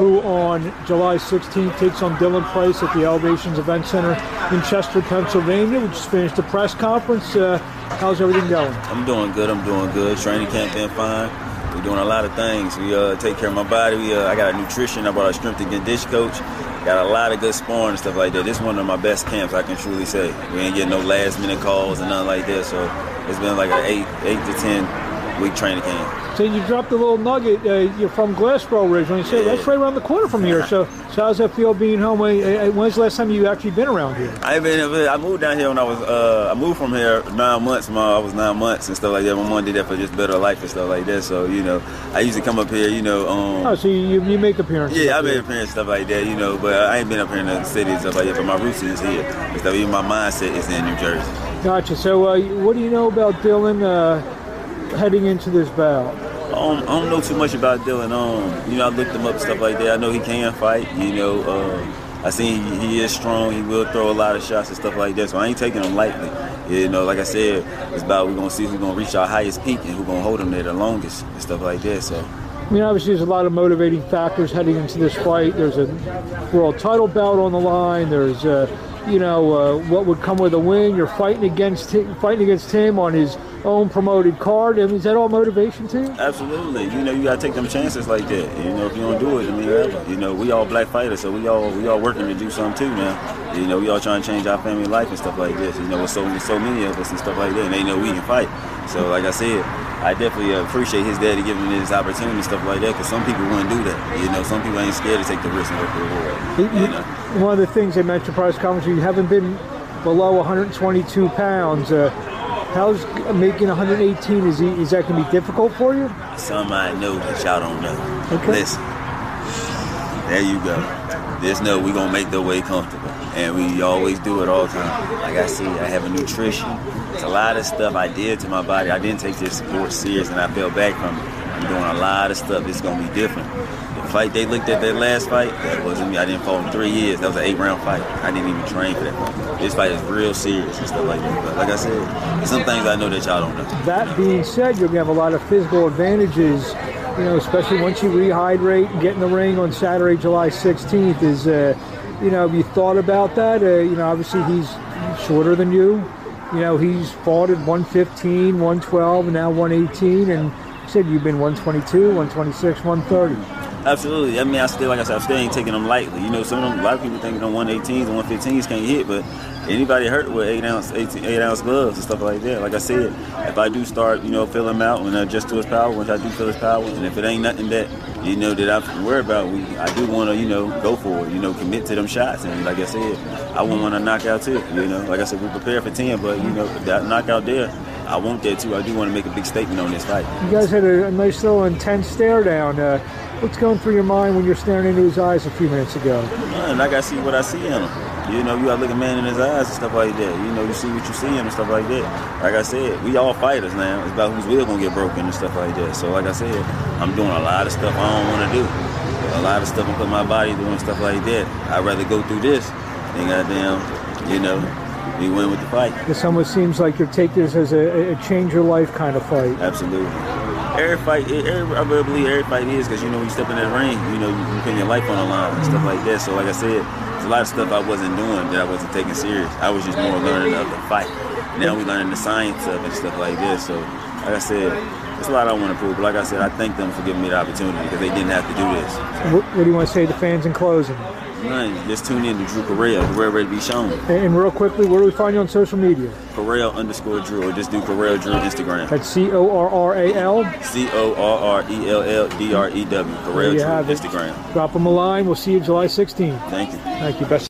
who on July 16th takes on Dylan Price at the Elevations Event Center in Chester, Pennsylvania. We just finished the press conference. Uh, how's everything going? I'm doing good. I'm doing good. Training camp been fine. We're doing a lot of things. We uh, take care of my body. We, uh, I got a nutrition. I brought a strength and condition coach. Got a lot of good sparring and stuff like that. This is one of my best camps, I can truly say. We ain't getting no last minute calls and nothing like that. So it's been like an eight, eight to ten week training camp. So you dropped a little nugget. Uh, you're from Glassboro originally. So Yeah. that's right around the corner from here. So, so how's that feel being home? Uh, uh, When's the last time you actually been around here? I ain't been. I moved down here when I was. Uh, I moved from here nine months. My I was nine months and stuff like that. My mom did that for just better life and stuff like that. So you know, I used to come up here. You know, um, Oh, so you, you make appearances? Yeah, I've up here and stuff like that, you know, but I ain't been up here in the city and stuff like that, but my roots is here. And stuff, even my mindset is in New Jersey. Gotcha. So uh, what do you know about Dylan uh, heading into this bout? Don't, I don't know too much about Dylan. Um, you know, I looked him up stuff like that. I know he can fight, you know. Uh, I seen he, he is strong. He will throw a lot of shots and stuff like that. So I ain't taking him lightly. You know, like I said, it's about we're gonna see who's gonna reach our highest peak and who's gonna hold him there the longest and stuff like that. So I mean, obviously, there's a lot of motivating factors heading into this fight. There's a world title bout on the line. There's, uh, you know, uh, what would come with a win. You're fighting against him, fighting against him on his own promoted card. I mean, is that all motivation to you? Absolutely. You know, you gotta take them chances like that. You know, if you don't do it, I mean, ever. You know, we all black fighters, so we all we all working to do something too now. You know, we all trying to change our family life and stuff like this. You know, with so so many of us and stuff like that, and they know we can fight. So, like I said, I definitely appreciate his daddy giving me this opportunity and stuff like that, because some people wouldn't do that. You know, some people ain't scared to take the risk and work for the You- reward. you- You know. One of the things they mentioned press conference, you haven't been below 122 pounds. Uh, how's making 118? Is, he, is that going to be difficult for you? Some I know that y'all don't know. Okay. Listen, there you go. Just know we gonna make the way comfortable, and we always do it all the time. Like I see, I have a nutrition. It's a lot of stuff I did to my body. I didn't take this sport serious, and I fell back from it. I'm doing a lot of stuff. It's gonna be different. The fight they looked at that last fight, that wasn't me. I didn't fight in three years. That was an eight-round fight. I didn't even train for that fight. This fight is real serious and stuff like that. But like I said, some things I know that y'all don't know. That being said, you're to have a lot of physical advantages, you know, especially once you rehydrate and get in the ring on Saturday, July 16th. Is, uh, you know, have you thought about that? Uh, you know, obviously he's shorter than you. You know, he's fought at 115, 112, and now 118. And said you've been 122, 126, 130. Absolutely. I mean, I still, like I said, I still ain't taking them lightly. You know, some of them, a lot of people think them 118s and 115s can't hit, but anybody hurt with eight ounce, 18, eight ounce gloves and stuff like that. Like I said, if I do start, you know, feel him out and adjust to his power, once I do feel his power, and if it ain't nothing that you know that I to worry about, we, I do want to, you know, go for it. You know, commit to them shots, and like I said, I won't want to knock out too. You know, like I said, we're prepared for ten, but you know, that knockout there. I want that too. I do want to make a big statement on this fight. You guys had a, a nice little intense stare down. Uh, what's going through your mind when you're staring into his eyes a few minutes ago? Man, I gotta see what I see in him. You know, you gotta look a man in his eyes and stuff like that. You know, you see what you see in him and stuff like that. Like I said, we all fighters now. It's about whose will gonna get broken and stuff like that. So, like I said, I'm doing a lot of stuff I don't want to do. A lot of stuff I'm putting my body doing stuff like that. I'd rather go through this than goddamn, you know, we win with the fight. This almost seems like you're taking this as a, a change your life kind of fight. Absolutely. Every fight, every, I really believe every fight is because you know when you step in that ring, you know you can put your life on the line and stuff like that. So like I said, there's a lot of stuff I wasn't doing that I wasn't taking serious. I was just more learning of the fight. Now we learning the science of it and stuff like this. So like I said, there's a lot I want to prove. But like I said, I thank them for giving me the opportunity because they didn't have to do this. What, what do you want to say to fans in closing? Man, just tune in to Drew Correll, Correll ready to be shown. And, and real quickly, where do we find you on social media? Correll underscore Drew, or just do Correll Drew Instagram. That's C O R R A L. C O R R E L L D R E W. Correll Drew it. Instagram. Drop them a line. We'll see you July 16th. Thank you. Thank you. Best.